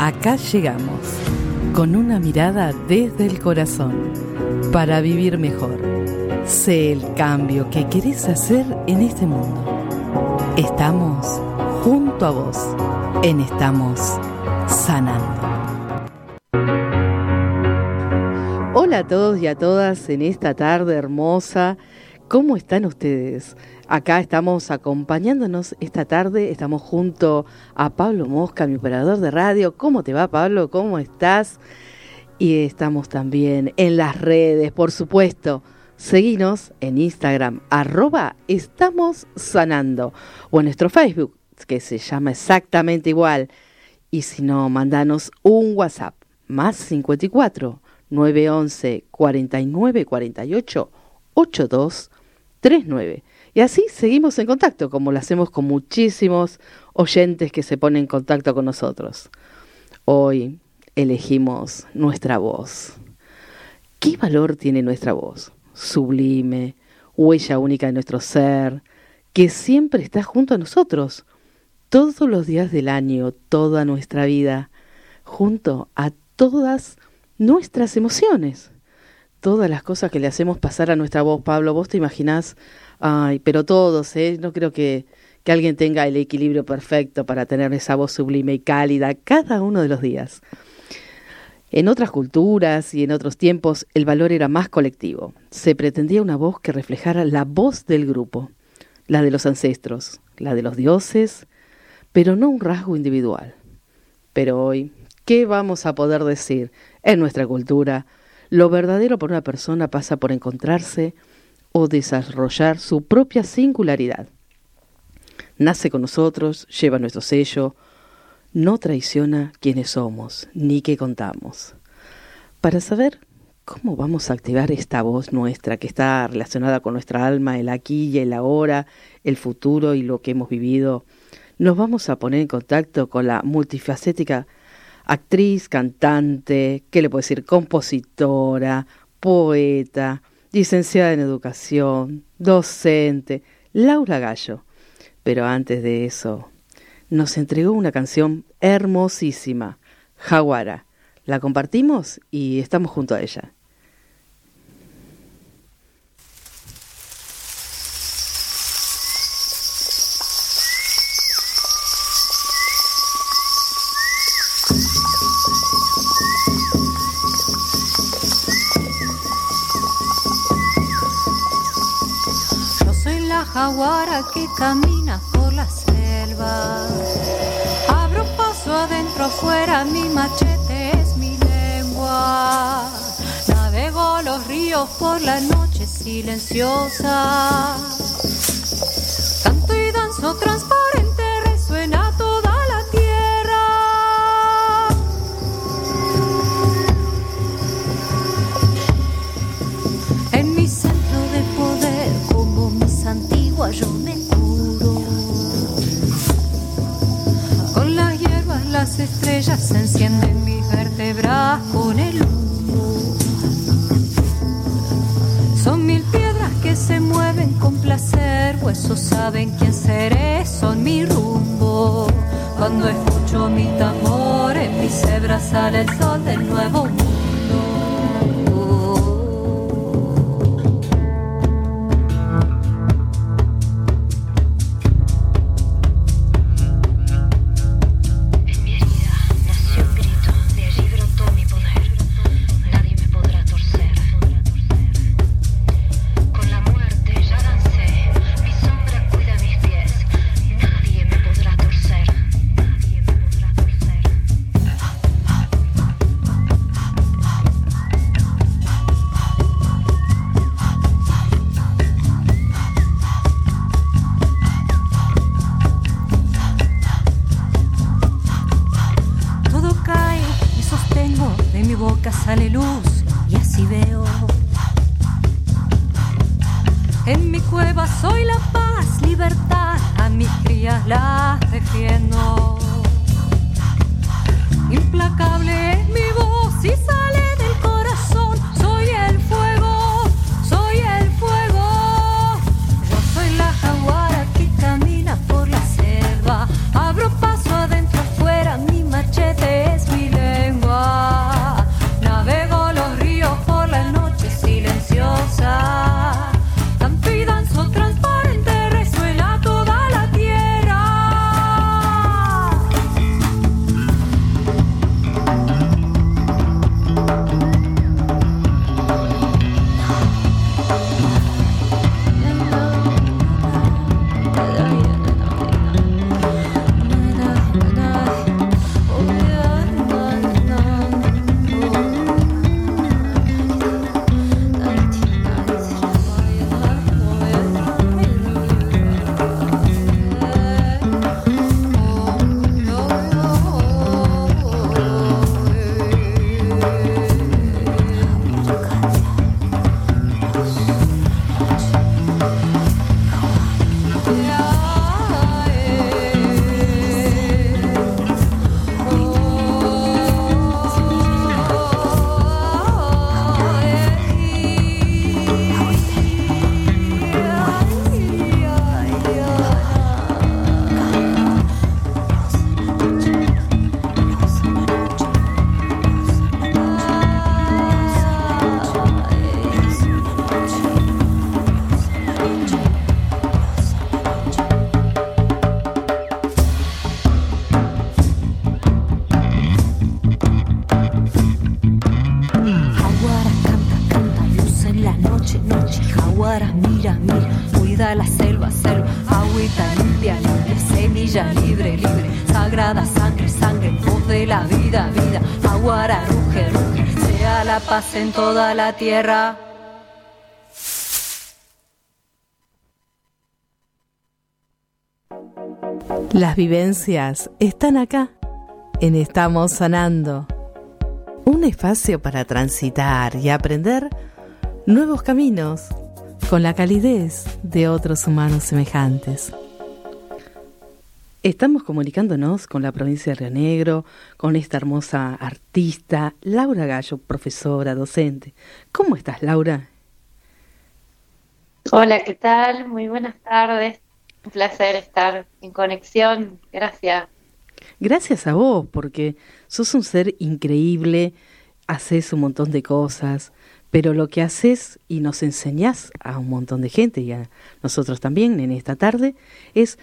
Acá llegamos, con una mirada desde el corazón, para vivir mejor. Sé el cambio que querés hacer en este mundo. Estamos junto a vos, en Estamos Sanando. Hola a todos y a todas en esta tarde hermosa. ¿Cómo están ustedes? Acá estamos acompañándonos esta tarde, estamos junto a Pablo Mosca, mi operador de radio. ¿Cómo te va Pablo? ¿Cómo estás? Y estamos también en las redes, por supuesto. Seguinos en Instagram, arroba estamos sanando, o en nuestro Facebook, que se llama exactamente igual. Y si no, mandanos un WhatsApp, más 54 911 49 48 82 39. Y así seguimos en contacto, como lo hacemos con muchísimos oyentes que se ponen en contacto con nosotros. Hoy elegimos nuestra voz. ¿Qué valor tiene nuestra voz? Sublime, huella única de nuestro ser, que siempre está junto a nosotros, todos los días del año, toda nuestra vida, junto a todas nuestras emociones, todas las cosas que le hacemos pasar a nuestra voz. Pablo, vos te imaginás Ay, pero todos, ¿eh? No creo que, que alguien tenga el equilibrio perfecto para tener esa voz sublime y cálida cada uno de los días. En otras culturas y en otros tiempos el valor era más colectivo. Se pretendía una voz que reflejara la voz del grupo, la de los ancestros, la de los dioses, pero no un rasgo individual. Pero hoy, ¿qué vamos a poder decir? En nuestra cultura, lo verdadero por una persona pasa por encontrarse o desarrollar su propia singularidad. Nace con nosotros, lleva nuestro sello, no traiciona quienes somos ni qué contamos. Para saber cómo vamos a activar esta voz nuestra que está relacionada con nuestra alma, el aquí y el ahora, el futuro y lo que hemos vivido, nos vamos a poner en contacto con la multifacética actriz, cantante, ¿qué le puedo decir? Compositora, poeta, licenciada en educación, docente, Laura Gallo. Pero antes de eso, nos entregó una canción hermosísima, Jaguara. La compartimos y estamos junto a ella. Jaguara que camina por la selva. Abro paso adentro, afuera, mi machete es mi lengua. Navego los ríos por la noche silenciosa. Canto y danzo transparente, las estrellas se encienden mis vértebras con el humo. Son mil piedras que se mueven con placer, huesos saben quién seré, son mi rumbo. Cuando escucho mi tambor, en mis hebras sale el sol del nuevo la tierra. Las vivencias están acá, en Estamos Sanando. Un espacio para transitar y aprender nuevos caminos con la calidez de otros humanos semejantes. Estamos comunicándonos con la provincia de Río Negro, con esta hermosa artista, Laura Gallo, profesora, docente. ¿Cómo estás, Laura? Hola, ¿qué tal? Muy buenas tardes. Un placer estar en conexión. Gracias. Gracias a vos, porque sos un ser increíble, haces un montón de cosas, pero lo que haces y nos enseñás a un montón de gente y a nosotros también en esta tarde es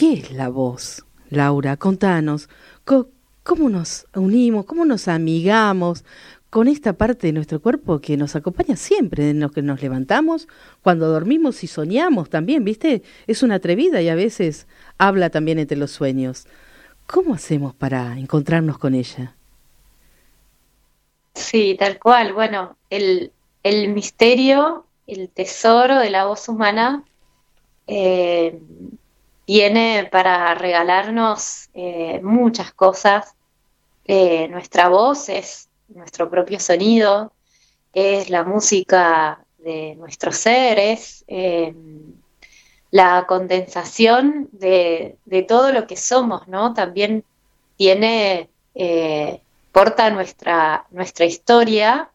¿qué es la voz? Laura, contanos, ¿cómo nos unimos, cómo nos amigamos con esta parte de nuestro cuerpo que nos acompaña siempre, en lo que nos levantamos, cuando dormimos y soñamos también, ¿viste? Es una atrevida y a veces habla también entre los sueños. ¿Cómo hacemos para encontrarnos con ella? Sí, tal cual. Bueno, el, el misterio, el tesoro de la voz humana eh, viene para regalarnos eh, muchas cosas. Eh, nuestra voz es nuestro propio sonido, es la música de nuestros seres, la condensación de, de, todo lo que somos, ¿no? También tiene porta nuestra, nuestra historia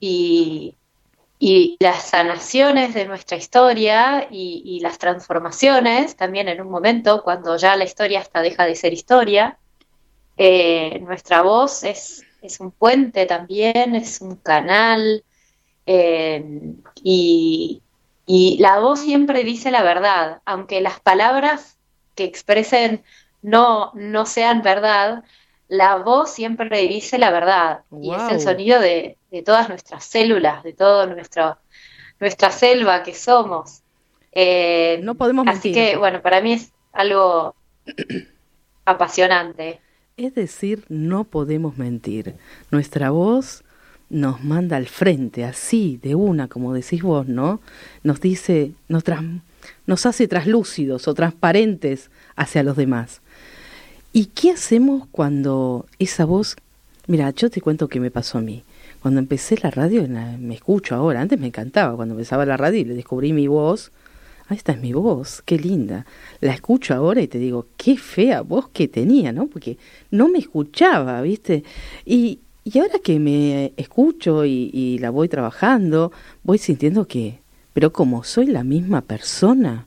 y, las sanaciones de nuestra historia y, las transformaciones también en un momento cuando ya la historia hasta deja de ser historia. Eh, nuestra voz es, es, un puente también, es un canal eh, y, y la voz siempre dice la verdad, aunque las palabras que expresen no, no sean verdad, la voz siempre dice la verdad y es el sonido de, todas nuestras células, de toda nuestra selva que somos. Eh, no podemos mentir. Así que, bueno, para mí es algo apasionante. Es decir, no podemos mentir. Nuestra voz nos manda al frente, así, de una, como decís vos, ¿no? Nos dice, nos, nos hace traslúcidos o transparentes hacia los demás. ¿Y qué hacemos cuando esa voz... Mira, yo te cuento qué me pasó a mí. Cuando empecé la radio, me escucho ahora, antes me encantaba, cuando empezaba la radio y le descubrí mi voz, ah, esta es mi voz, qué linda. La escucho ahora y te digo, qué fea voz que tenía, ¿no? Porque no me escuchaba, ¿viste? Y, y ahora que me escucho y, y la voy trabajando, voy sintiendo que, pero como soy la misma persona,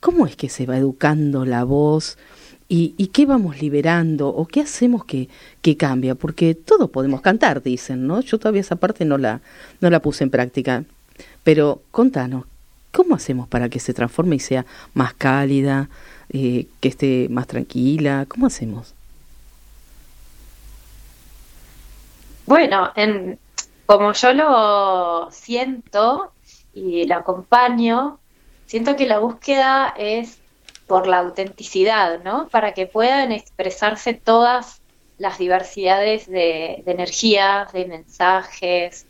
¿cómo es que se va educando la voz? ¿Y, qué vamos liberando o qué hacemos que, que cambia? Porque todos podemos cantar, dicen, ¿no? Yo todavía esa parte no la, no la puse en práctica. Pero contanos, ¿cómo hacemos para que se transforme y sea más cálida, eh, que esté más tranquila? ¿Cómo hacemos? Bueno, en, como yo lo siento y lo acompaño, siento que la búsqueda es por la autenticidad, ¿no? Para que puedan expresarse todas las diversidades de, energías, de mensajes,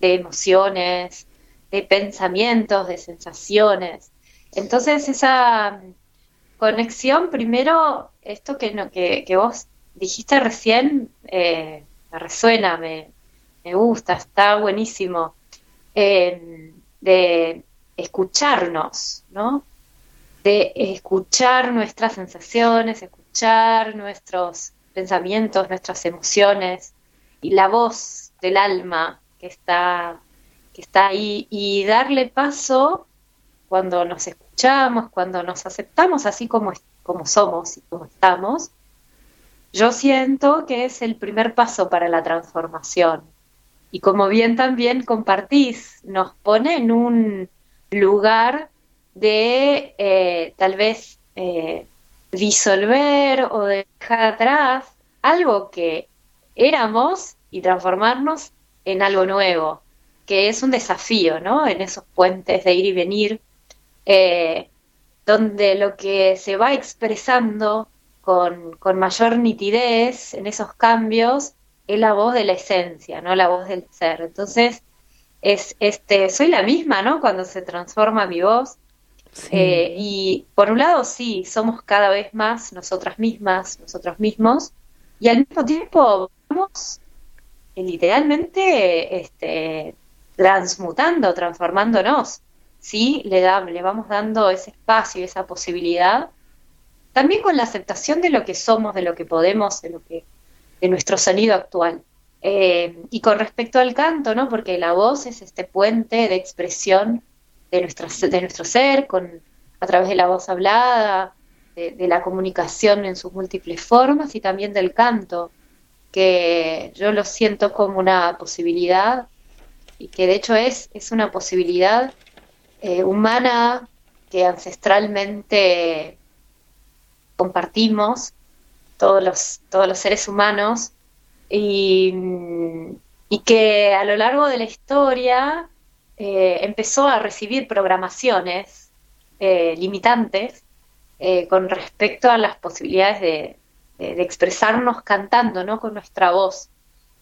de emociones, de pensamientos, de sensaciones. Entonces esa conexión, primero, esto que, no, que, vos dijiste recién, eh, me resuena, me, gusta, está buenísimo, eh, de escucharnos, ¿no? De escuchar nuestras sensaciones, escuchar nuestros pensamientos, nuestras emociones y la voz del alma que está, que está ahí y darle paso cuando nos escuchamos, cuando nos aceptamos así como, como somos y como estamos, yo siento que es el primer paso para la transformación. Y como bien también compartís, nos pone en un lugar de eh, tal vez eh, disolver o dejar atrás algo que éramos y transformarnos en algo nuevo, que es un desafío, ¿no? En esos puentes de ir y venir, eh, donde lo que se va expresando con, con mayor nitidez en esos cambios es la voz de la esencia, no la voz del ser. Entonces, es este, soy la misma, ¿no? Cuando se transforma mi voz. Eh, y por un lado, sí, somos cada vez más nosotras mismas, nosotros mismos, y al mismo tiempo vamos eh, literalmente este, transmutando, transformándonos. Sí, le, da, le vamos dando ese espacio, esa posibilidad, también con la aceptación de lo que somos, de lo que podemos, de lo que de nuestro sonido actual. Eh, y con respecto al canto, ¿no? Porque la voz es este puente de expresión de, nuestro, de nuestro ser, con, a través de la voz hablada, de, la comunicación en sus múltiples formas y también del canto, que yo lo siento como una posibilidad y que de hecho es, es una posibilidad eh, humana que ancestralmente compartimos todos los, todos los seres humanos y, que a lo largo de la historia eh, empezó a recibir programaciones eh, limitantes eh, con respecto a las posibilidades de, expresarnos cantando, ¿no? Con nuestra voz.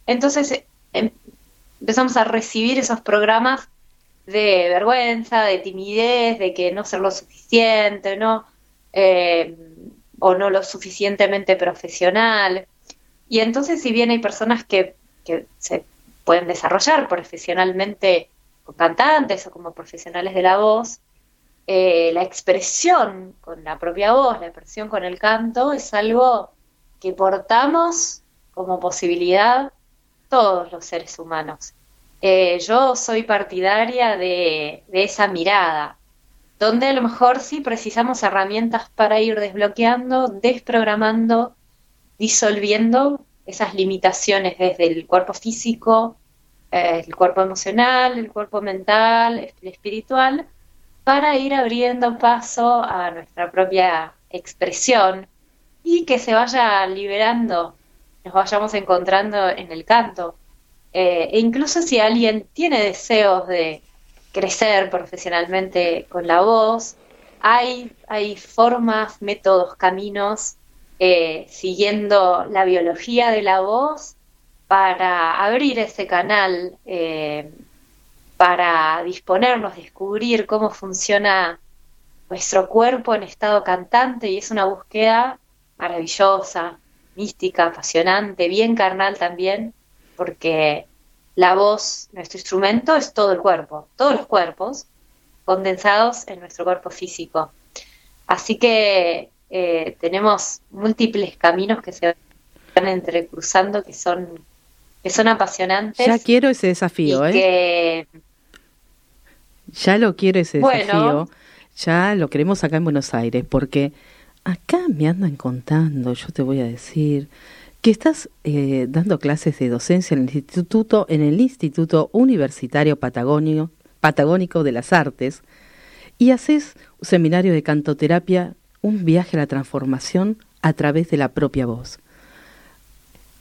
Entonces em, empezamos a recibir esos programas de vergüenza, de timidez, de que no ser lo suficiente, ¿no? o no lo suficientemente profesional. Y entonces, si bien hay personas que, se pueden desarrollar profesionalmente cantantes o como profesionales de la voz, eh, la expresión con la propia voz, la expresión con el canto, es algo que portamos como posibilidad todos los seres humanos. Eh, yo soy partidaria de, de, esa mirada, donde a lo mejor sí precisamos herramientas para ir desbloqueando, desprogramando, disolviendo esas limitaciones desde el cuerpo físico, eh, el cuerpo emocional, el cuerpo mental, el espiritual, para ir abriendo paso a nuestra propia expresión y que se vaya liberando, nos vayamos encontrando en el canto. Eh, e incluso si alguien tiene deseos de crecer profesionalmente con la voz. Hay, hay formas, métodos, caminos, eh, siguiendo la biología de la voz para abrir ese canal, eh, para disponernos, descubrir cómo funciona nuestro cuerpo en estado cantante y es una búsqueda maravillosa, mística, apasionante, bien carnal también, porque la voz, nuestro instrumento, es todo el cuerpo, todos los cuerpos condensados en nuestro cuerpo físico. Así que eh, tenemos múltiples caminos que se van entrecruzando que son que son apasionantes. Ya quiero ese desafío, ¿eh? Ya lo quiero ese desafío. Ya lo queremos acá en Buenos Aires, porque acá me andan contando, yo te voy a decir, que estás eh, dando clases de docencia en el instituto, en el Instituto Universitario Patagónico, Patagónico de las Artes, y haces un seminario de cantoterapia, un viaje a la transformación a través de la propia voz.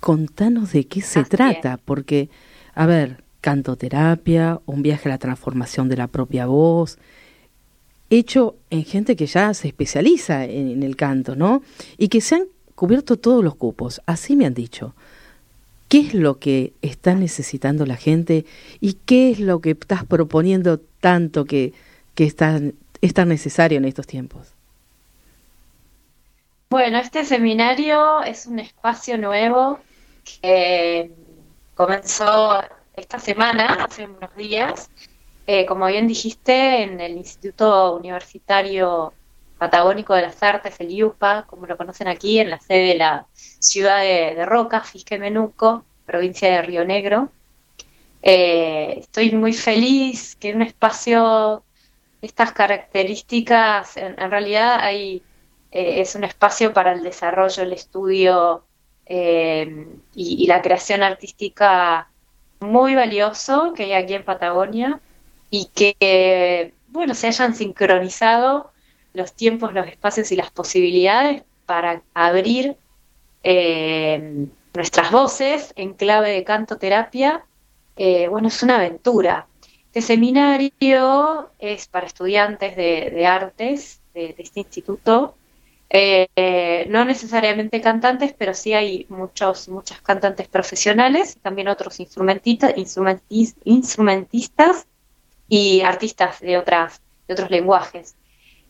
Contanos de qué se trata, porque, a ver, cantoterapia, un viaje a la transformación de la propia voz, hecho en gente que ya se especializa en, en el canto, ¿no? Y que se han cubierto todos los cupos, así me han dicho. ¿Qué es lo que está necesitando la gente y qué es lo que estás proponiendo tanto que, que es, tan, necesario en estos tiempos? Bueno, este seminario es un espacio nuevo que comenzó esta semana, hace unos días, eh, como bien dijiste, en el Instituto Universitario Patagónico de las Artes, el IUPA, como lo conocen aquí, en la sede de la ciudad de, Roca, Fisque Menuco, provincia de Río Negro. Eh, estoy muy feliz que un espacio de estas características, en, realidad eh, es un espacio para el desarrollo, el estudio eh, y, la creación artística muy valioso que hay aquí en Patagonia y que, bueno, se hayan sincronizado los tiempos, los espacios y las posibilidades para abrir eh, nuestras voces en clave de canto terapia, eh, bueno, es una aventura. Este seminario es para estudiantes de, artes de, este instituto Eh, no necesariamente cantantes, pero sí hay muchos, muchas cantantes profesionales, también otros instrumentistas, instrumentistas y artistas de, otras, de otros lenguajes.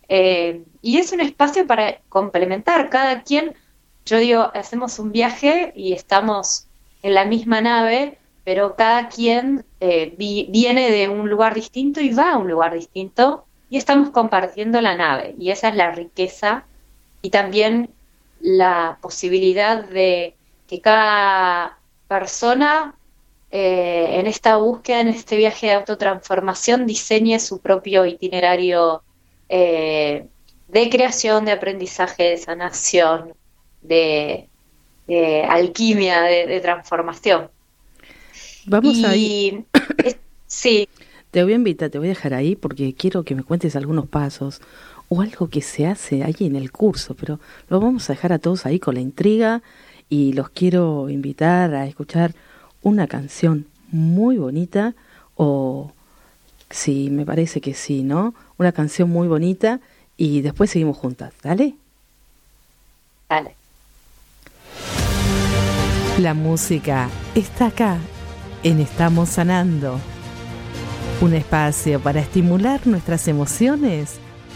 Eh, y es un espacio para complementar. Cada quien, yo digo, hacemos un viaje y estamos en la misma nave, pero cada quien eh, viene de un lugar distinto y va a un lugar distinto y estamos compartiendo la nave. Y esa es la riqueza y también la posibilidad de que cada persona eh, en esta búsqueda, en este viaje de autotransformación, diseñe su propio itinerario eh, de creación, de aprendizaje, de sanación, de, alquimia, de, transformación. Vamos a ir. sí. Te voy a invitar, te voy a dejar ahí porque quiero que me cuentes algunos pasos o algo que se hace ahí en el curso, pero lo vamos a dejar a todos ahí con la intriga y los quiero invitar a escuchar una canción muy bonita o sí, me parece que sí, ¿no? Una canción muy bonita y después seguimos juntas, ¿dale? Dale. La música está acá, en Estamos Sanando. Un espacio para estimular nuestras emociones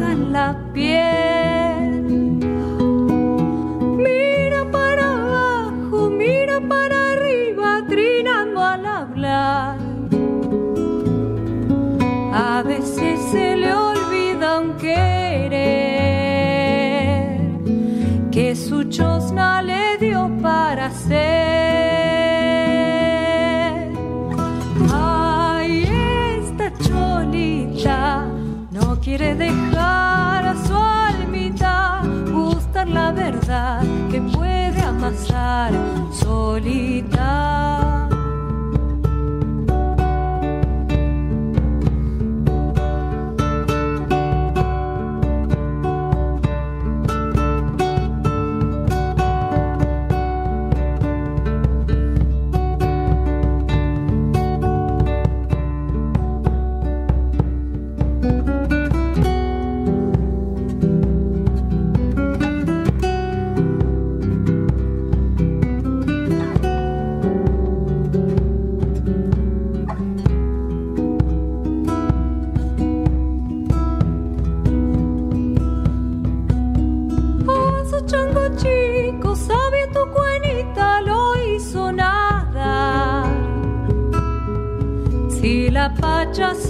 toca la piel. Mira para abajo, mira para arriba, trinando al hablar. A veces se le olvida un querer que su chosna le pasar solitario. chico sabio tu cuenita lo hizo nadar. Si la pacha se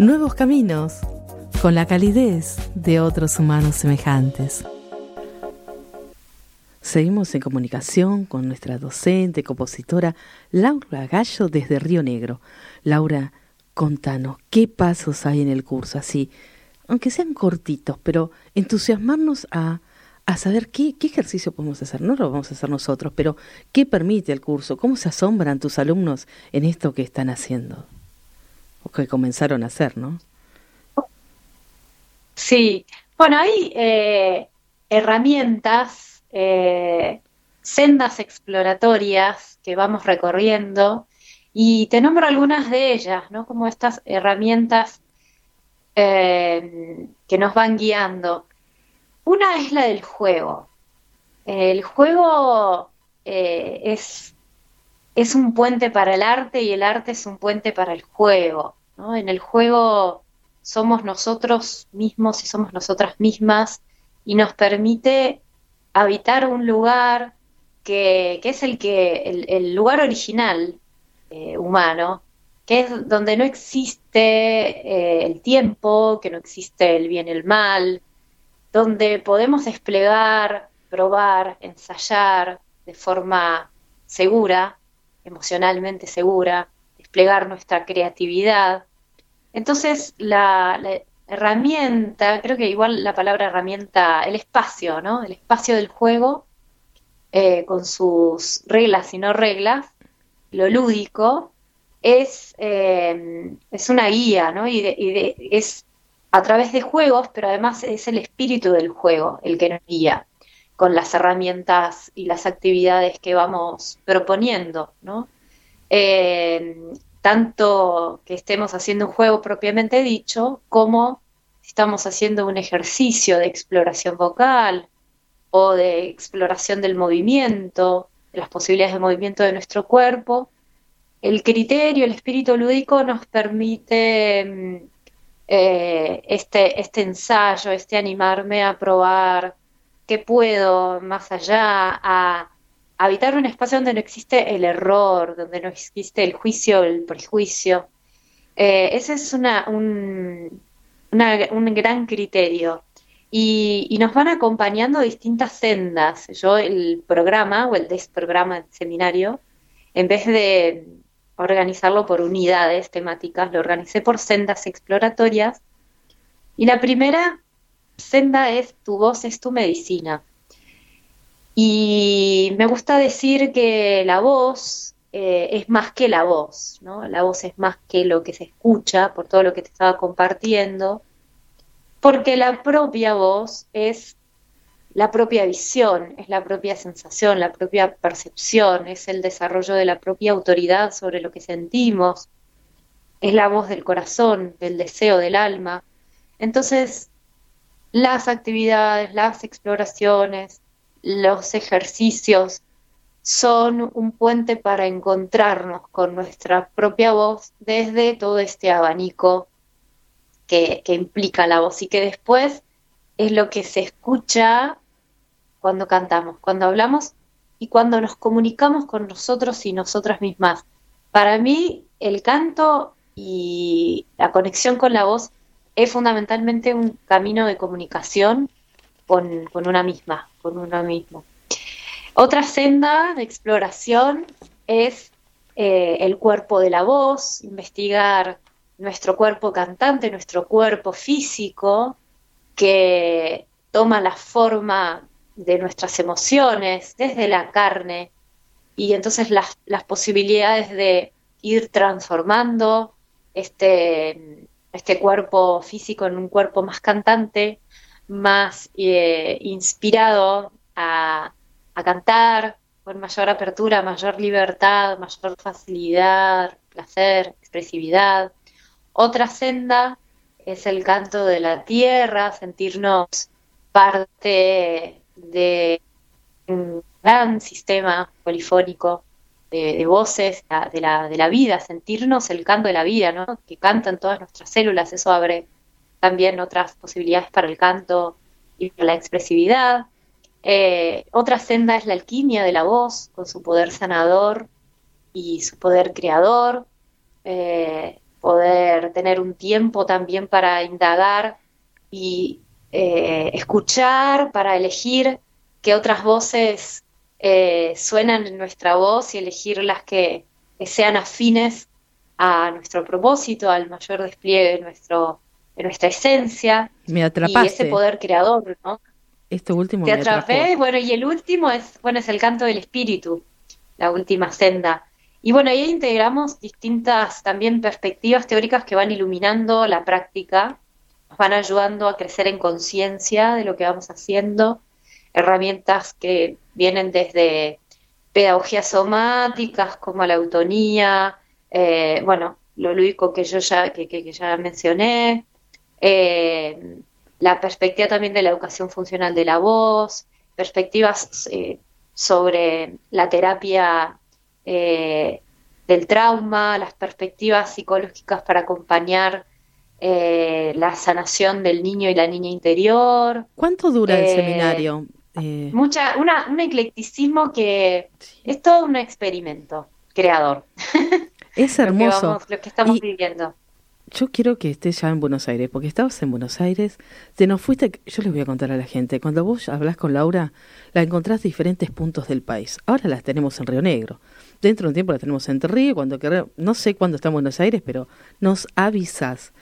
nuevos caminos con la calidez de otros humanos semejantes. Seguimos en comunicación con nuestra docente, compositora Laura Gallo desde Río Negro. Laura, contanos, ¿qué pasos hay en el curso? Así, aunque sean cortitos, pero entusiasmarnos a a saber qué, qué ejercicio podemos hacer. No lo vamos a hacer nosotros, pero qué permite el curso, cómo se asombran tus alumnos en esto que están haciendo, que comenzaron a hacer, ¿no? Sí, bueno, hay eh, herramientas, eh, sendas exploratorias que vamos recorriendo y te nombro algunas de ellas, ¿no? Como estas herramientas eh, que nos van guiando. Una es la del juego. El juego es, es un puente para el arte y el arte es un puente para el juego. ¿no? En el juego somos nosotros mismos y somos nosotras mismas y nos permite habitar un lugar que, es el que el, lugar original eh, humano, que es donde no existe eh, el tiempo, que no existe el bien y el mal, donde podemos desplegar, probar, ensayar de forma segura, emocionalmente segura, desplegar nuestra creatividad. Entonces, la, herramienta, creo que igual la palabra herramienta, el espacio, ¿no? El espacio del juego, eh, con sus reglas y no reglas, lo lúdico, es, eh, es una guía, ¿no? Y, es a través de juegos, pero además es el espíritu del juego el que nos guía con las herramientas y las actividades que vamos proponiendo. Eh, tanto que estemos haciendo un juego propiamente dicho, como estamos haciendo un ejercicio de exploración vocal o de exploración del movimiento, de las posibilidades de movimiento de nuestro cuerpo, el criterio, el espíritu lúdico nos permite mm, eh, este, este ensayo, este animarme a probar qué puedo más allá, a habitar un espacio donde no existe el error, donde no existe el juicio, el prejuicio. Eh, ese es una, un, un gran criterio. Y, nos van acompañando distintas sendas. Yo el programa o el desprograma del seminario, en vez de organizarlo por unidades temáticas, lo organicé por sendas exploratorias. Y la primera senda es Tu voz es tu medicina. Y me gusta decir que la voz eh, es más que la voz, ¿no? La voz es más que lo que se escucha por todo lo que te estaba compartiendo, porque la propia voz es la propia visión, es la propia sensación, la propia percepción, es el desarrollo de la propia autoridad sobre lo que sentimos, es la voz del corazón, del deseo del alma. Entonces, las actividades, las exploraciones, los ejercicios son un puente para encontrarnos con nuestra propia voz desde todo este abanico que, implica la voz y que después es lo que se escucha cuando cantamos, cuando hablamos y cuando nos comunicamos con nosotros y nosotras mismas. Para mí el canto y la conexión con la voz es fundamentalmente un camino de comunicación con, con una misma, con uno mismo. Otra senda de exploración es eh, el cuerpo de la voz, investigar nuestro cuerpo cantante, nuestro cuerpo físico, que toma la forma de nuestras emociones desde la carne y entonces las, las posibilidades de ir transformando este, este cuerpo físico en un cuerpo más cantante, más eh, inspirado a, cantar con mayor apertura, mayor libertad, mayor facilidad, placer, expresividad. Otra senda es el canto de la tierra, sentirnos parte de un gran sistema polifónico de, voces de la, de la vida, sentirnos el canto de la vida, ¿no? que cantan todas nuestras células, eso abre también otras posibilidades para el canto y para la expresividad. Eh, otra senda es la alquimia de la voz, con su poder sanador y su poder creador, eh, poder tener un tiempo también para indagar y eh, escuchar, para elegir qué otras voces suenan en nuestra voz y elegir las que, sean afines a nuestro propósito, al mayor despliegue de nuestro nuestra esencia me y ese poder creador, ¿no? Esto último Te atrapé, bueno, y el último es, bueno, es el canto del espíritu, la última senda. Y bueno, ahí integramos distintas también perspectivas teóricas que van iluminando la práctica, nos van ayudando a crecer en conciencia de lo que vamos haciendo. Herramientas que vienen desde pedagogías somáticas como la autonía, eh, bueno, lo lúdico que yo ya, que, que, ya mencioné, eh, la perspectiva también de la educación funcional de la voz, perspectivas eh, sobre la terapia del trauma, las perspectivas psicológicas para acompañar la sanación del niño y la niña interior. ¿Cuánto dura el seminario? Eh, Mucha, una, un eclecticismo que es todo un experimento creador. Es hermoso. lo que, estamos viviendo. Yo quiero que estés ya en Buenos Aires, porque estabas en Buenos Aires, te nos fuiste, yo les voy a contar a la gente, cuando vos hablas con Laura, la encontrás en diferentes puntos del país. Ahora las tenemos en Río Negro. Dentro de un tiempo las tenemos en Río, cuando no sé cuándo está en Buenos Aires, pero nos avisas.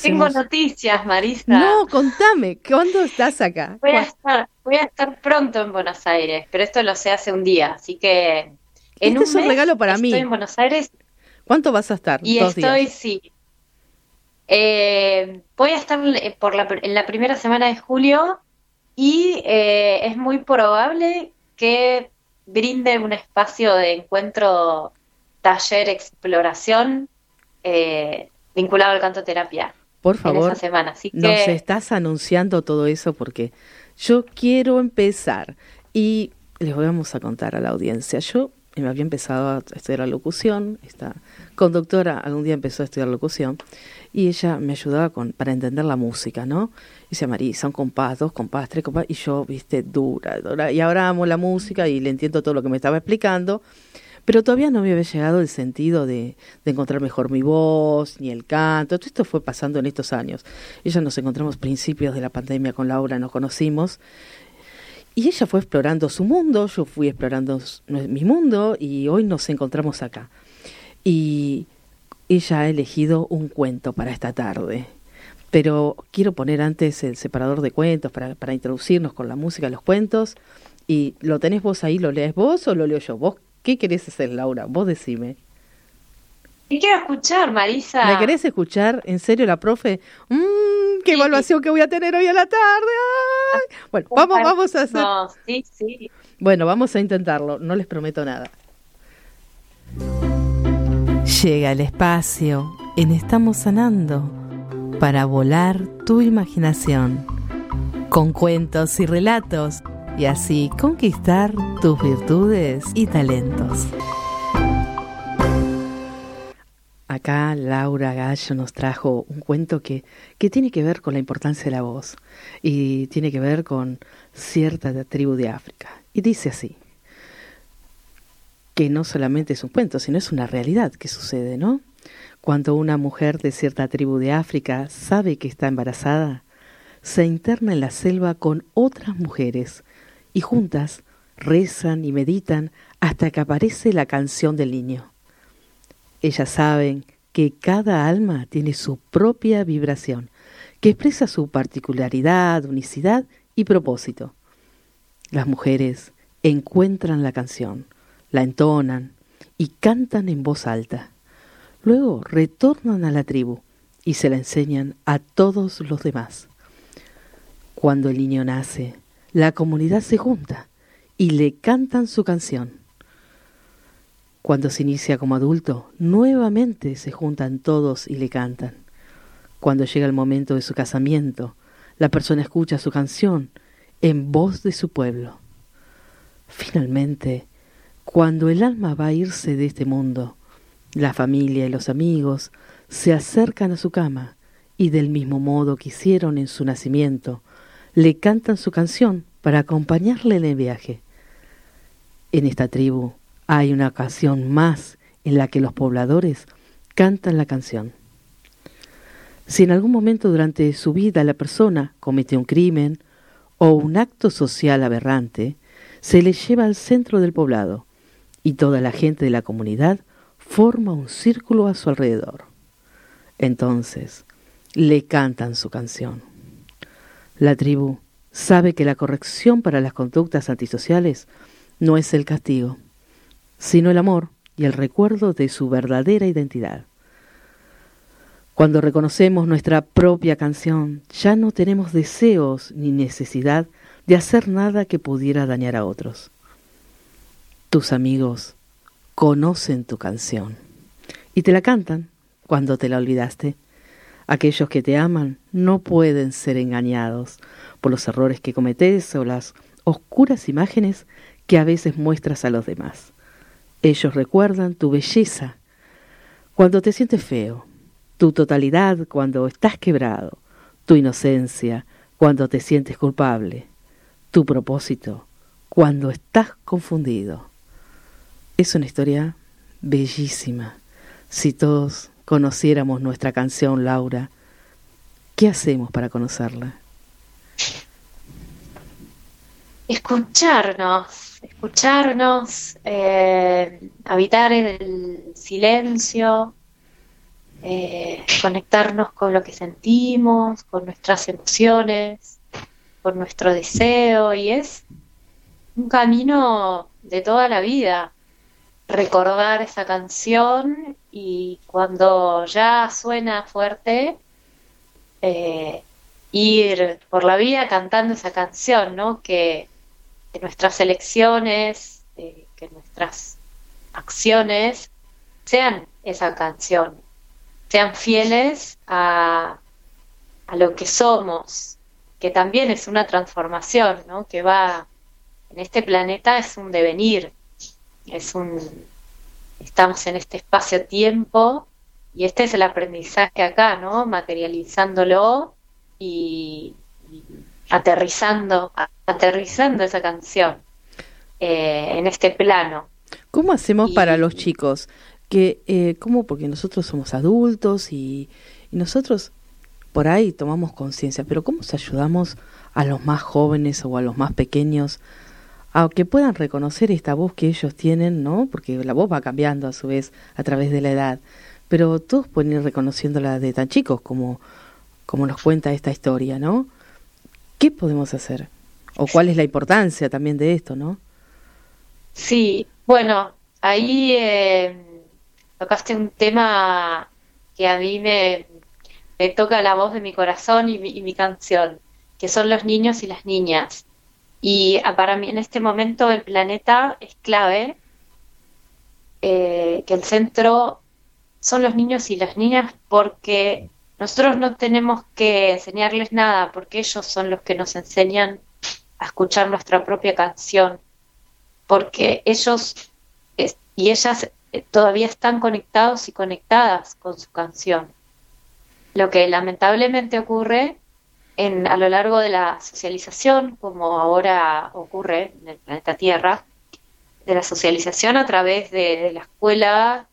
Tengo noticias, Marisa. No, contame, ¿cuándo estás acá? Voy a, estar, voy a estar pronto en Buenos Aires, pero esto lo sé hace un día, así que en este un, es un regalo para estoy mí. en Buenos Aires. ¿Cuánto vas a estar? Y estoy, sí. Eh, voy a estar por la, en la primera semana de julio y eh, es muy probable que brinde un espacio de encuentro, taller, exploración eh, vinculado al canto terapia. Por favor, esa semana. Así que... nos estás anunciando todo eso porque yo quiero empezar y les vamos a contar a la audiencia. Yo me había empezado a estudiar la locución, esta conductora algún día empezó a estudiar locución y ella me ayudaba con para entender la música, ¿no? Y decía, Marisa, un compás, dos compás, tres compás, y yo, viste, dura, dura, y ahora amo la música y le entiendo todo lo que me estaba explicando, pero todavía no me había llegado el sentido de, encontrar mejor mi voz, ni el canto, todo esto fue pasando en estos años. Ella nos encontramos principios de la pandemia con Laura, nos conocimos, y ella fue explorando su mundo, yo fui explorando mi mundo, y hoy nos encontramos acá. Y ella ha elegido un cuento para esta tarde. Pero quiero poner antes el separador de cuentos para, para introducirnos con la música, los cuentos. ¿Y lo tenés vos ahí, lo lees vos o lo leo yo? ¿Vos qué querés hacer, Laura? Vos decime. ¿Qué quiero escuchar, Marisa? ¿Me querés escuchar? ¿En serio, la profe? Mmm, ¡Qué evaluación que voy a tener hoy a la tarde! ¡Ay! Bueno, vamos, vamos a hacer... No, sí, sí. Bueno, vamos a intentarlo. No les prometo nada. Llega el espacio en Estamos Sanando para volar tu imaginación con cuentos y relatos y así conquistar tus virtudes y talentos. Acá Laura Gallo nos trajo un cuento que, que tiene que ver con la importancia de la voz y tiene que ver con cierta tribu de África. Y dice así que no solamente es un cuento, sino es una realidad que sucede, ¿no? Cuando una mujer de cierta tribu de África sabe que está embarazada, se interna en la selva con otras mujeres y juntas rezan y meditan hasta que aparece la canción del niño. Ellas saben que cada alma tiene su propia vibración, que expresa su particularidad, unicidad y propósito. Las mujeres encuentran la canción, la entonan y cantan en voz alta. Luego retornan a la tribu y se la enseñan a todos los demás. Cuando el niño nace, la comunidad se junta y le cantan su canción. Cuando se inicia como adulto, nuevamente se juntan todos y le cantan. Cuando llega el momento de su casamiento, la persona escucha su canción en voz de su pueblo. Finalmente, cuando el alma va a irse de este mundo, la familia y los amigos se acercan a su cama y del mismo modo que hicieron en su nacimiento, le cantan su canción para acompañarle en el viaje. En esta tribu hay una ocasión más en la que los pobladores cantan la canción. Si en algún momento durante su vida la persona comete un crimen o un acto social aberrante, se le lleva al centro del poblado y toda la gente de la comunidad forma un círculo a su alrededor. Entonces, le cantan su canción. La tribu sabe que la corrección para las conductas antisociales no es el castigo, sino el amor y el recuerdo de su verdadera identidad. Cuando reconocemos nuestra propia canción, ya no tenemos deseos ni necesidad de hacer nada que pudiera dañar a otros. Tus amigos conocen tu canción y te la cantan cuando te la olvidaste. Aquellos que te aman no pueden ser engañados por los errores que cometes o las oscuras imágenes que a veces muestras a los demás. Ellos recuerdan tu belleza cuando te sientes feo, tu totalidad cuando estás quebrado, tu inocencia cuando te sientes culpable, tu propósito cuando estás confundido. Es una historia bellísima. Si todos conociéramos nuestra canción, Laura, ¿qué hacemos para conocerla? Escucharnos, escucharnos, eh, habitar el silencio, eh, conectarnos con lo que sentimos, con nuestras emociones, con nuestro deseo, y es un camino de toda la vida, recordar esa canción y cuando ya suena fuerte, eh, ir por la vida cantando esa canción, ¿no? Que, nuestras elecciones, eh, que nuestras acciones sean esa canción, sean fieles a, a lo que somos, que también es una transformación, ¿no? Que va en este planeta es un devenir, es un estamos en este espacio-tiempo y este es el aprendizaje acá, ¿no? Materializándolo y, aterrizando, aterrizando esa canción eh, en este plano. ¿Cómo hacemos para los chicos? Que, eh, ¿Cómo? Porque nosotros somos adultos y, y nosotros por ahí tomamos conciencia, pero ¿cómo se ayudamos a los más jóvenes o a los más pequeños a que puedan reconocer esta voz que ellos tienen, ¿no? Porque la voz va cambiando a su vez a través de la edad, pero todos pueden ir reconociéndola de tan chicos como, como nos cuenta esta historia, ¿no? ¿Qué podemos hacer? ¿O cuál es la importancia también de esto, no? Sí, bueno, ahí eh, tocaste un tema que a mí me, me, toca la voz de mi corazón y mi, y mi canción, que son los niños y las niñas. Y ah, para mí en este momento el planeta es clave, eh, que el centro son los niños y las niñas porque nosotros no tenemos que enseñarles nada, porque ellos son los que nos enseñan a escuchar nuestra propia canción, porque ellos y ellas eh, todavía están conectados y conectadas con su canción. Lo que lamentablemente ocurre en, a lo largo de la socialización, como ahora ocurre en el planeta Tierra, de la socialización a través de, la escuela,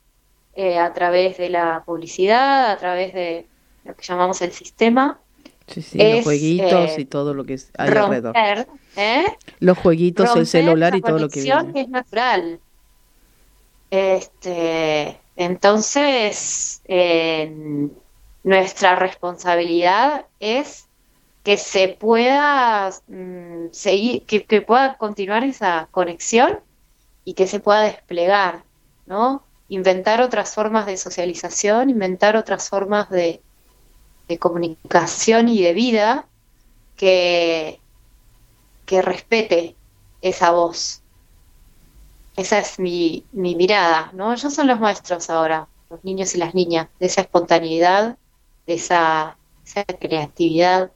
eh, a través de la publicidad, a través de lo que llamamos el sistema. Sí, sí, los jueguitos y eh, todo lo que hay alrededor. ¿eh? Los jueguitos, el celular y todo lo que viene. que es natural. Este, entonces, nuestra responsabilidad es que se pueda mm, seguir, que, pueda continuar esa conexión y que se pueda desplegar, ¿no? Inventar otras formas de socialización, inventar otras formas de, de comunicación y de vida que, que respete esa voz. Esa es mi, mi mirada, ¿no? Ellos son los maestros ahora, los niños y las niñas, de esa espontaneidad, de esa, esa creatividad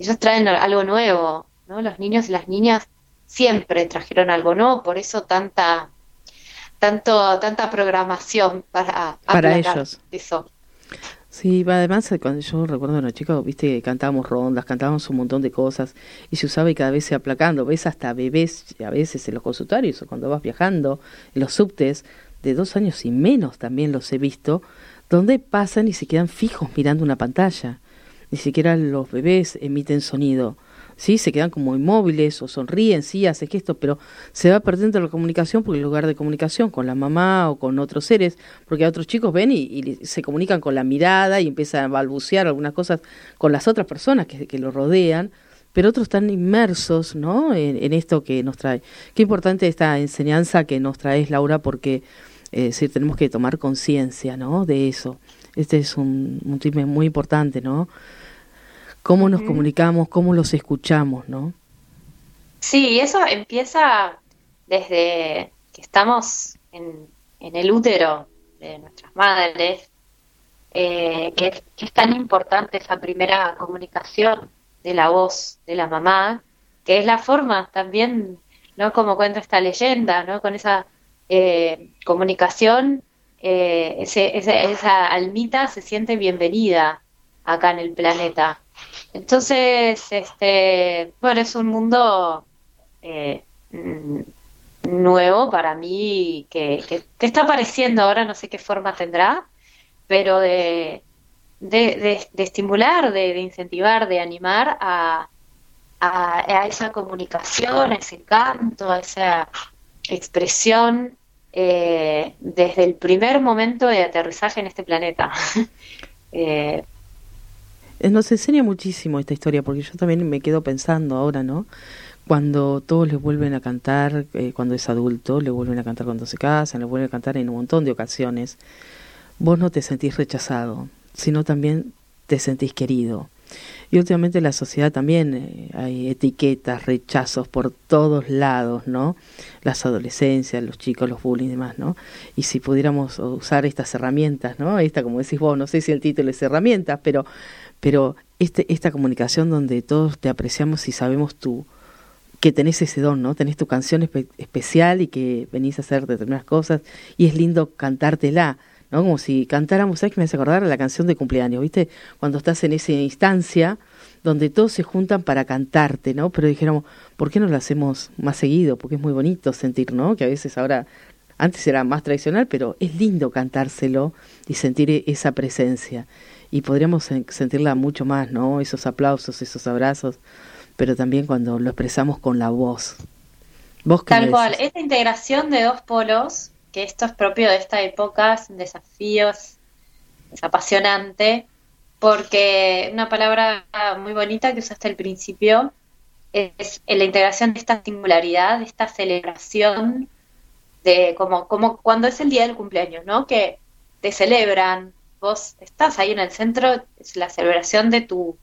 ellos traen algo nuevo, ¿no? Los niños y las niñas siempre trajeron algo nuevo, por eso tanta tanto tanta programación para para ellos. Eso. Sí, además cuando yo recuerdo a los chicos, viste que cantábamos rondas, cantábamos un montón de cosas y se usaba y cada vez se aplacando, ves hasta bebés a veces en los consultorios o cuando vas viajando en los subtes de dos años y menos también los he visto, donde pasan y se quedan fijos mirando una pantalla ni siquiera los bebés emiten sonido. Sí, se quedan como inmóviles o sonríen, sí, hace esto, pero se va perdiendo la comunicación porque el lugar de comunicación con la mamá o con otros seres, porque otros chicos ven y, se comunican con la mirada y empiezan a balbucear algunas cosas con las otras personas que, que lo rodean, pero otros están inmersos ¿no? En, esto que nos trae. Qué importante esta enseñanza que nos traes, Laura, porque eh, tenemos que tomar conciencia ¿no? de eso. Este es un, un tema muy importante, ¿no? Cómo nos comunicamos, cómo los escuchamos, ¿no? Sí, eso empieza desde que estamos en, en el útero de nuestras madres, eh, que, que es tan importante esa primera comunicación de la voz de la mamá, que es la forma también, ¿no? Como cuenta esta leyenda, ¿no? Con esa eh, comunicación, eh, ese- ese- esa almita se siente bienvenida acá en el planeta. Entonces, este, bueno, es un mundo eh, mm, nuevo para mí que, que, está apareciendo ahora, no sé qué forma tendrá, pero de, de, estimular, de, incentivar, de animar a, a, esa comunicación, a ese canto, a esa expresión eh, desde el primer momento de aterrizaje en este planeta. Eh, Nos enseña muchísimo esta historia, porque yo también me quedo pensando ahora, ¿no? Cuando todos le vuelven a cantar, eh, cuando es adulto, le vuelven a cantar cuando se casan, le vuelven a cantar en un montón de ocasiones, vos no te sentís rechazado, sino también te sentís querido. Y últimamente en la sociedad también eh, hay etiquetas, rechazos por todos lados, ¿no? Las adolescencias, los chicos, los bullying y demás, ¿no? Y si pudiéramos usar estas herramientas, ¿no? Esta, como decís vos, no sé si el título es herramientas, pero, pero este, esta comunicación donde todos te apreciamos y sabemos tú que tenés ese don, ¿no? Tenés tu canción espe- especial y que venís a hacer determinadas cosas y es lindo cantártela, ¿no? Como si cantáramos, ¿sabes qué me hace acordar? La canción de cumpleaños, ¿viste? Cuando estás en esa instancia donde todos se juntan para cantarte, ¿no? Pero dijéramos, ¿por qué no lo hacemos más seguido? Porque es muy bonito sentir, ¿no? Que a veces ahora, antes era más tradicional, pero es lindo cantárselo y sentir e- esa presencia. Y podríamos sen- sentirla mucho más, ¿no? Esos aplausos, esos abrazos, pero también cuando lo expresamos con la voz. ¿Vos qué Tal cual, esta integración de dos polos, que esto es propio de esta época, es un desafío, es, es apasionante, porque una palabra muy bonita que usaste al principio es la integración de esta singularidad, de esta celebración, de como, como cuando es el día del cumpleaños, ¿no? Que te celebran, vos estás ahí en el centro, es la celebración de tu,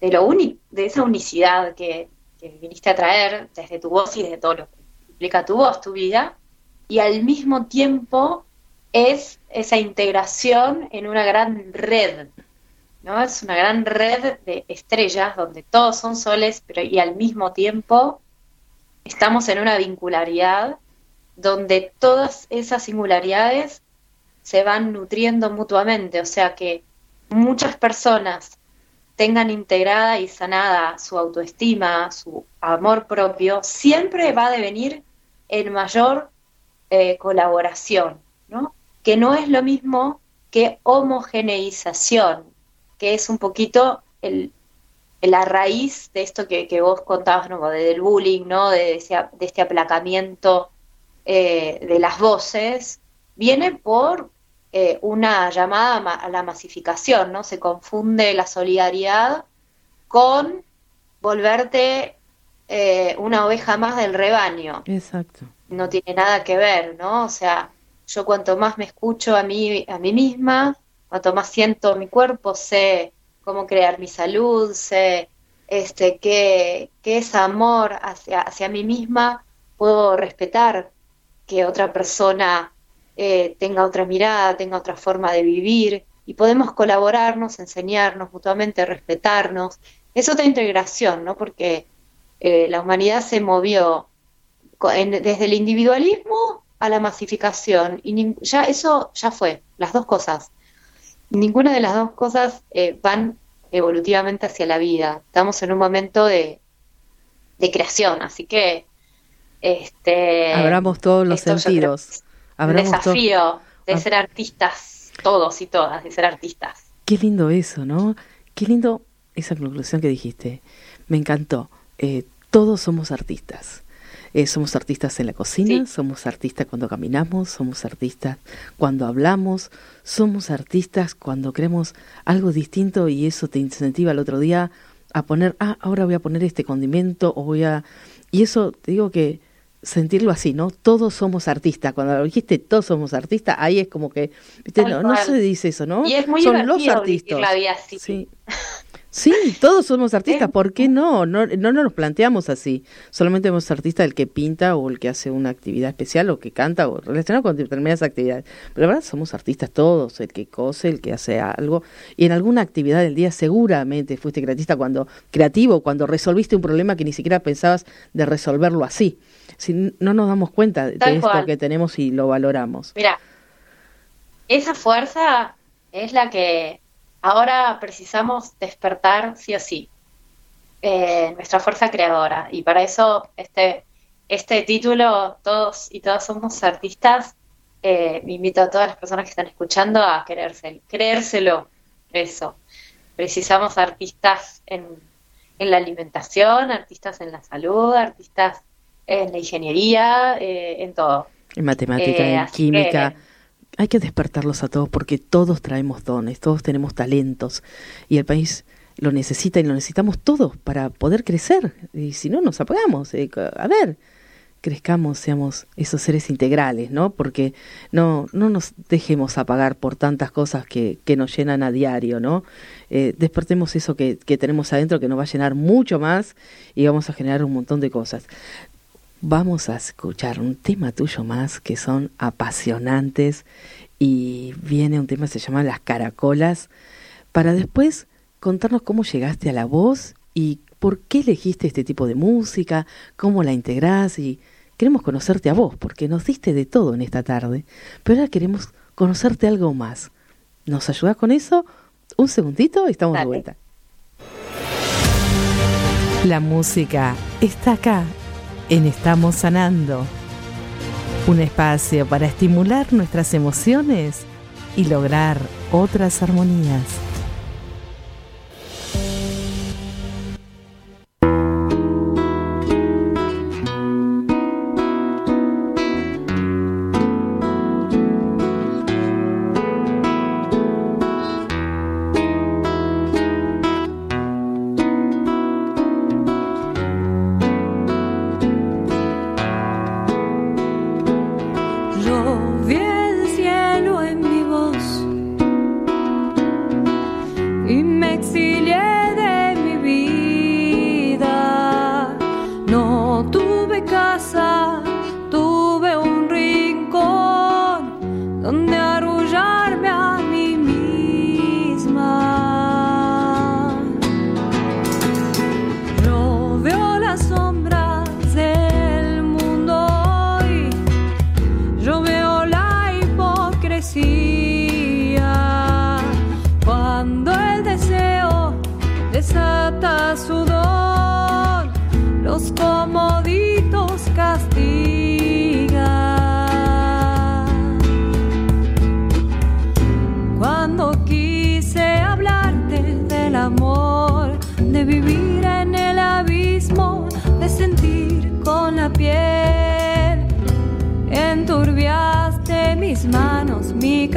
de lo de esa unicidad que, que viniste a traer desde tu voz y desde todo lo que implica tu voz, tu vida, y al mismo tiempo es esa integración en una gran red, ¿no? Es una gran red de estrellas donde todos son soles, pero y al mismo tiempo estamos en una vincularidad donde todas esas singularidades se van nutriendo mutuamente, o sea que muchas personas tengan integrada y sanada su autoestima, su amor propio, siempre va a devenir en mayor eh, colaboración, ¿no? Que no es lo mismo que homogeneización, que es un poquito el, la raíz de esto que, que vos contabas, ¿no? del bullying, ¿no? De, ese, de este aplacamiento eh, de las voces, viene por eh, una llamada ma a la masificación, ¿no? Se confunde la solidaridad con volverte eh, una oveja más del rebaño. Exacto. No tiene nada que ver, ¿no? O sea, yo cuanto más me escucho a mí, a mí misma, cuanto más siento mi cuerpo, sé cómo crear mi salud, sé este, qué, qué es amor hacia, hacia mí misma, puedo respetar que otra persona eh, tenga otra mirada, tenga otra forma de vivir y podemos colaborarnos, enseñarnos mutuamente, respetarnos. Es otra integración, ¿no? Porque eh, la humanidad se movió en, desde el individualismo a la masificación y ya eso ya fue, las dos cosas. Ninguna de las dos cosas eh, van evolutivamente hacia la vida. Estamos en un momento de, de creación, así que este abramos todos los sentidos. Un desafío de ser artistas, todos y todas, de ser artistas. Qué lindo eso, ¿no? Qué lindo esa conclusión que dijiste. Me encantó. Eh, todos somos artistas. Eh, somos artistas en la cocina, sí. somos artistas cuando caminamos, somos artistas cuando hablamos, somos artistas cuando creemos algo distinto y eso te incentiva el otro día a poner, ah, ahora voy a poner este condimento o voy a... Y eso, te digo que sentirlo así, ¿no? Todos somos artistas. Cuando lo dijiste, todos somos artistas, ahí es como que, ¿viste? No, no, se dice eso, ¿no? Y es muy Son los artistas. La vida así. Sí. Sí, todos somos artistas, ¿por qué no? No, no? nos planteamos así. Solamente somos artistas el que pinta o el que hace una actividad especial o que canta o relacionado con determinadas actividades. Pero la verdad somos artistas todos, el que cose, el que hace algo. Y en alguna actividad del día seguramente fuiste creatista cuando, creativo, cuando resolviste un problema que ni siquiera pensabas de resolverlo así. Si no nos damos cuenta de esto que tenemos y lo valoramos. Mira, esa fuerza es la que Ahora precisamos despertar sí o sí eh, nuestra fuerza creadora y para eso este, este título, todos y todas somos artistas, eh, invito a todas las personas que están escuchando a querérselo, creérselo, eso. Precisamos artistas en, en la alimentación, artistas en la salud, artistas en la ingeniería, eh, en todo. En matemática, en química hay que despertarlos a todos porque todos traemos dones, todos tenemos talentos y el país lo necesita y lo necesitamos todos para poder crecer. Y si no, nos apagamos. Eh, a ver, crezcamos, seamos esos seres integrales, ¿no? Porque no, no nos dejemos apagar por tantas cosas que, que nos llenan a diario, ¿no? Eh, despertemos eso que, que tenemos adentro que nos va a llenar mucho más y vamos a generar un montón de cosas vamos a escuchar un tema tuyo más que son apasionantes y viene un tema que se llama Las Caracolas para después contarnos cómo llegaste a la voz y por qué elegiste este tipo de música, cómo la integrás y queremos conocerte a vos porque nos diste de todo en esta tarde, pero ahora queremos conocerte algo más. ¿Nos ayudas con eso? Un segundito y estamos de vuelta. La música está acá en Estamos Sanando. Un espacio para estimular nuestras emociones y lograr otras armonías.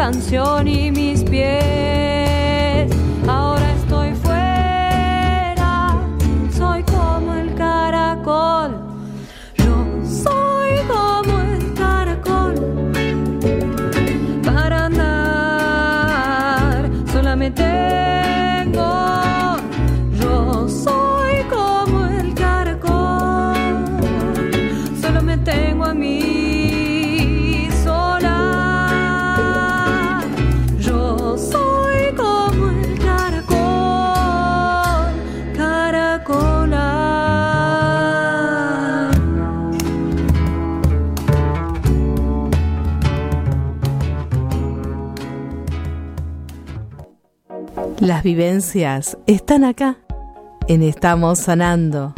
Las vivencias están acá, en Estamos Sanando.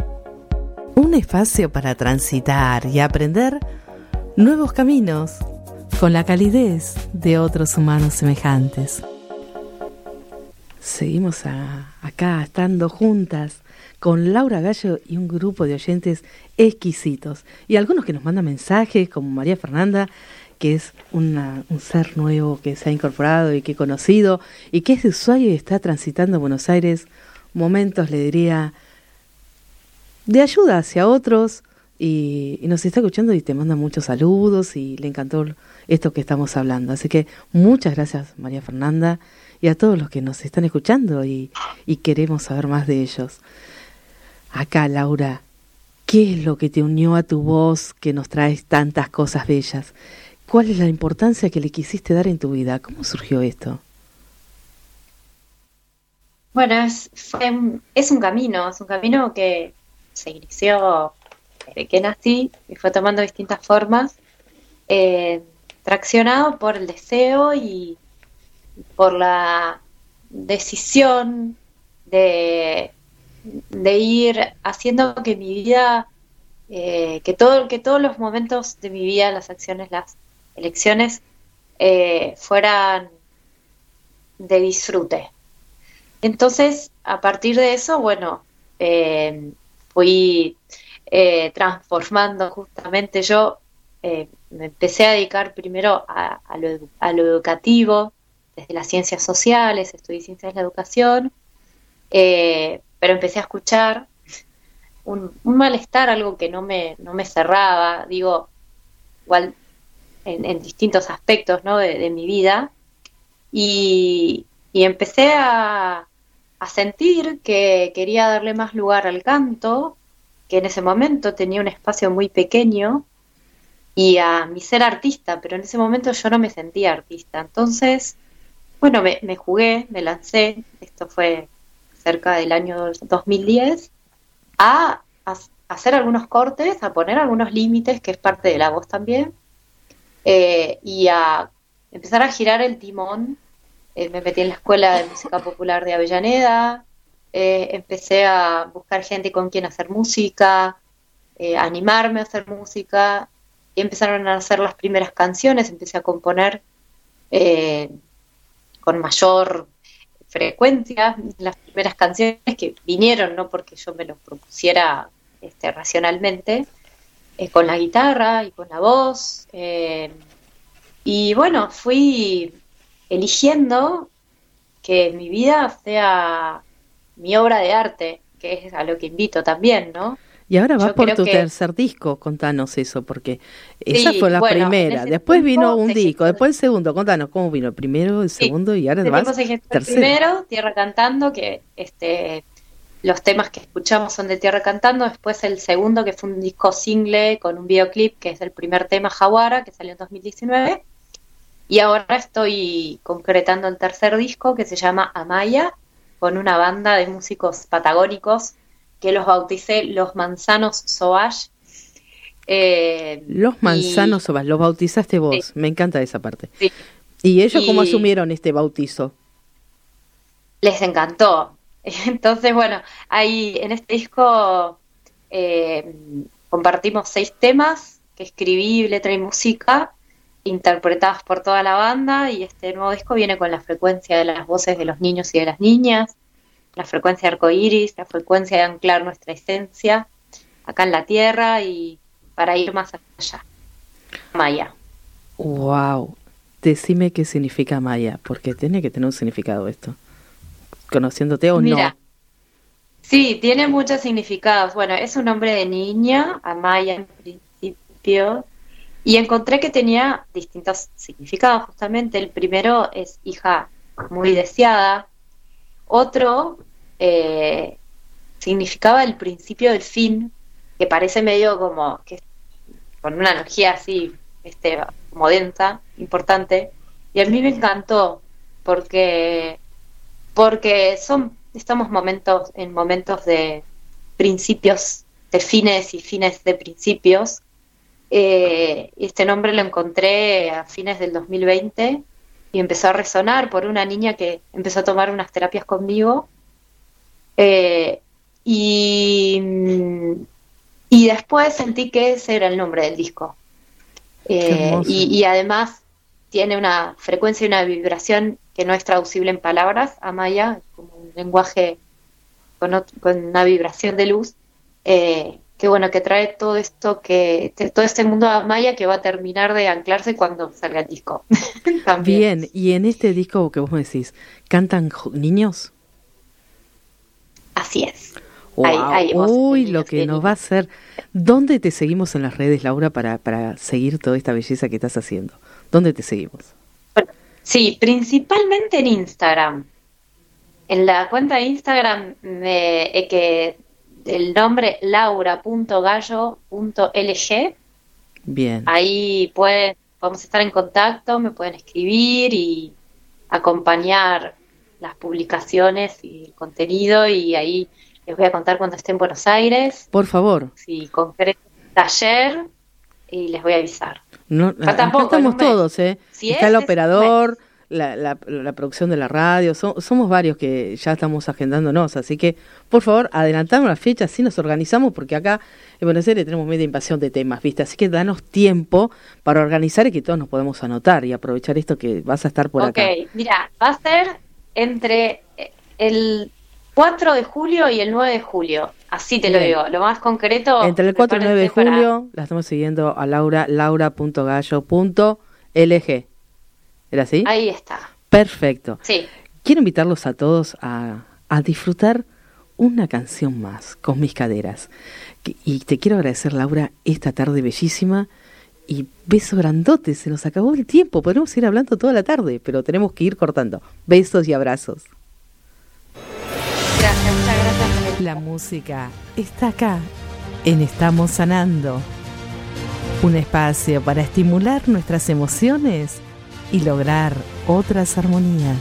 Un espacio para transitar y aprender nuevos caminos con la calidez de otros humanos semejantes. Seguimos acá estando juntas con Laura Gallo y un grupo de oyentes exquisitos. Y algunos que nos mandan mensajes, como María Fernanda, que es un ser nuevo que se ha incorporado y que he conocido y que es de usuario y está transitando Buenos Aires momentos, le diría, de ayuda hacia otros y, nos está escuchando y te manda muchos saludos y le encantó esto que estamos hablando. Así que muchas gracias María Fernanda y a todos los que nos están escuchando y, y queremos saber más de ellos. Acá, Laura, ¿qué es lo que te unió a tu voz que nos traes tantas cosas bellas? ¿Cuál es la importancia que le quisiste dar en tu vida? ¿Cómo surgió esto? Bueno, es, fue es un camino, es un camino que se inició desde que nací y fue tomando distintas formas, eh, traccionado por el deseo y por la decisión de, de ir haciendo que mi vida, eh, que todo, que todos los momentos de mi vida, las acciones, las elecciones, eh, fueran de disfrute. Entonces, a partir de eso, bueno, eh, fui eh, transformando justamente yo, eh, me empecé a dedicar primero a, lo, a lo educativo, desde las ciencias sociales, estudié ciencias de la educación, pero empecé a escuchar un, un malestar, algo que no me, no me cerraba, digo, igual en, distintos aspectos ¿no? de, mi vida, y, empecé a, sentir que quería darle más lugar al canto, que en ese momento tenía un espacio muy pequeño, y a mi ser artista, pero en ese momento yo no me sentía artista. Entonces, bueno, me, me jugué, me lancé, esto fue cerca del año 2010, a, a hacer algunos cortes, a poner algunos límites, que es parte de la voz también, eh, y a empezar a girar el timón. Eh, me metí en la Escuela de Música Popular de Avellaneda, eh, empecé a buscar gente con quien hacer música, eh, animarme a hacer música, y empezaron a hacer las primeras canciones, empecé a componer con mayor frecuencia las primeras canciones que vinieron, no porque yo me lo propusiera este, racionalmente, eh, con la guitarra y con la voz. eh, y bueno, fui eligiendo que mi vida sea mi obra de arte, que es a lo que invito también, ¿no? Y ahora vas Yo por tu que- tercer disco, contanos eso, porque esa Sí, fue la bueno, primera, después vino un disco, después el segundo, contanos cómo vino, el primero, el Sí, segundo y ahora vas gestó el tercero. primero, Tierra Cantando, que este los temas que escuchamos son de Tierra Cantando, después el segundo que fue un disco single con un videoclip, que es el primer tema Jaguara, que salió en 2019, y ahora estoy concretando el tercer disco que se llama Amaya, con una banda de músicos patagónicos que los bauticé Los Manzanos Sauvage. Eh, Los manzanos ovas, los bautizaste vos, Sí. me encanta esa parte. Sí. ¿Y ellos cómo asumieron este bautizo? les encantó. Entonces, bueno, ahí en este disco eh, compartimos seis temas que escribí, letra y música, interpretados por toda la banda, y este nuevo disco viene con la frecuencia de las voces de los niños y de las niñas, la frecuencia de arcoíris, la frecuencia de anclar nuestra esencia acá en la tierra y para ir más allá. Maya. Wow, decime qué significa Maya, porque tiene que tener un significado esto. Conociéndote o no. sí, tiene muchos significados. Bueno, es un nombre de niña, Amaya en principio, y encontré que tenía distintos significados justamente. El primero es hija muy deseada. Otro eh, significaba el principio del fin, que parece medio como que con una energía así, este, como densa, importante. Y a mí me encantó porque porque son estamos momentos en momentos de principios de fines y fines de principios. Eh, este nombre lo encontré a fines del 2020 y empezó a resonar por una niña que empezó a tomar unas terapias conmigo. Eh, y, y después sentí que ese era el nombre del disco. Eh, y, y además tiene una frecuencia y una vibración que no es traducible en palabras, Amaya, es como un lenguaje con, ot- con una vibración de luz, eh, que bueno, que trae todo esto, que todo este mundo de Amaya que va a terminar de anclarse cuando salga el disco. También. Bien, y en este disco que vos me decís, ¿cantan niños? Así es. Hay- Wow. hay Uy, lo que nos va a hacer. ¿Dónde te seguimos en las redes, Laura, para, para seguir toda esta belleza que estás haciendo? ¿Dónde te seguimos? Sí, principalmente en Instagram. En la cuenta de Instagram de, eh, que el nombre laura.gallo.lg. Bien. Ahí pueden, podemos estar en contacto, me pueden escribir y acompañar las publicaciones y el contenido y ahí les voy a contar cuando esté en Buenos Aires. Por favor. Si concreto taller y les voy a avisar. No, Falta acá poco, en estamos todos, ¿eh? Si Está es, el operador, la, la, la producción de la radio, so- somos varios que ya estamos agendándonos, así que por favor adelantamos la fecha, así nos organizamos, porque acá en Buenos Aires tenemos media invasión de temas, ¿viste? Así que danos tiempo para organizar y que todos nos podamos anotar y aprovechar esto que vas a estar por ok, acá. mira, va a ser entre el 4 de julio y el 9 de julio. Así te lo digo, lo más concreto. Entre el 4 y el 9 de para- julio la estamos siguiendo a Laura, laura.gallo.lg. ¿Era así? Ahí está. Perfecto. Sí. Quiero invitarlos a todos a, a disfrutar una canción más con mis caderas. Y te quiero agradecer, Laura, esta tarde bellísima. Y beso grandote, se nos acabó el tiempo. Podemos ir hablando toda la tarde, pero tenemos que ir cortando. Besos y abrazos. La música está acá, en Estamos Sanando. Un espacio para estimular nuestras emociones y lograr otras armonías.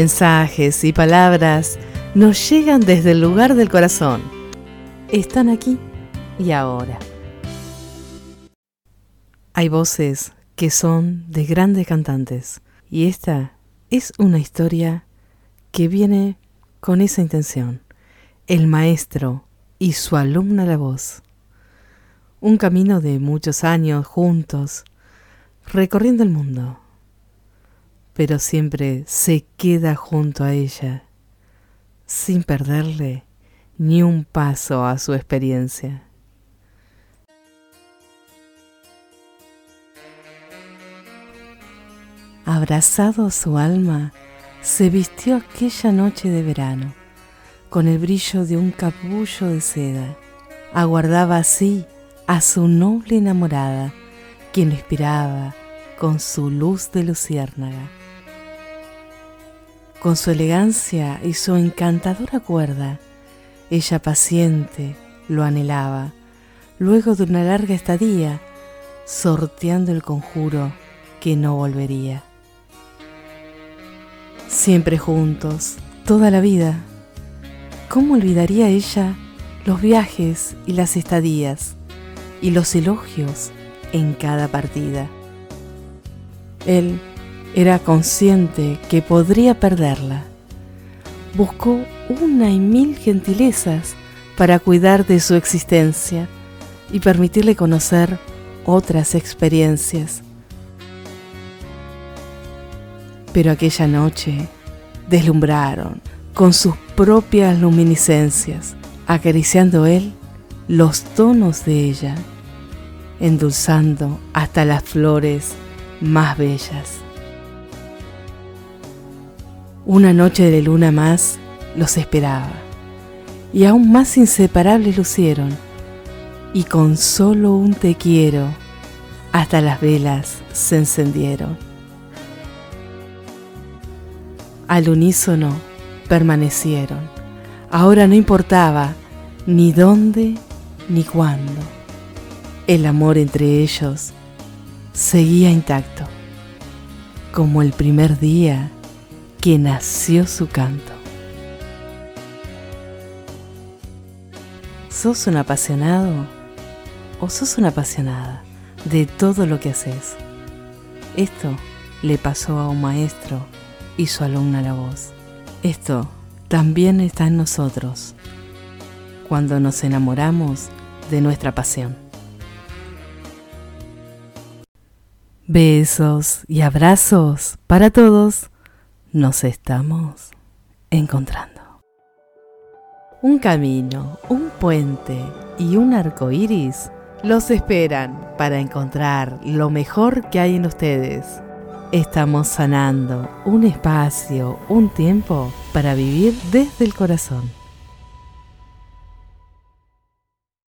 Mensajes y palabras nos llegan desde el lugar del corazón. Están aquí y ahora. Hay voces que son de grandes cantantes y esta es una historia que viene con esa intención. El maestro y su alumna la voz. Un camino de muchos años juntos, recorriendo el mundo, pero siempre se queda junto a ella, sin perderle ni un paso a su experiencia. Abrazado a su alma, se vistió aquella noche de verano, con el brillo de un capullo de seda. Aguardaba así a su noble enamorada, quien inspiraba con su luz de luciérnaga. Con su elegancia y su encantadora cuerda, ella paciente lo anhelaba, luego de una larga estadía, sorteando el conjuro que no volvería. Siempre juntos, toda la vida. ¿Cómo olvidaría ella los viajes y las estadías y los elogios en cada partida? Él era consciente que podría perderla. Buscó una y mil gentilezas para cuidar de su existencia y permitirle conocer otras experiencias. Pero aquella noche deslumbraron con sus propias luminiscencias, acariciando él los tonos de ella, endulzando hasta las flores más bellas. Una noche de luna más los esperaba, y aún más inseparables lucieron, y con solo un te quiero, hasta las velas se encendieron. Al unísono permanecieron, ahora no importaba ni dónde ni cuándo. El amor entre ellos seguía intacto, como el primer día que nació su canto. ¿Sos un apasionado o sos una apasionada de todo lo que haces? Esto le pasó a un maestro y su alumna la voz. Esto también está en nosotros cuando nos enamoramos de nuestra pasión. Besos y abrazos para todos. Nos estamos encontrando. Un camino, un puente y un arco iris los esperan para encontrar lo mejor que hay en ustedes. Estamos sanando un espacio, un tiempo para vivir desde el corazón.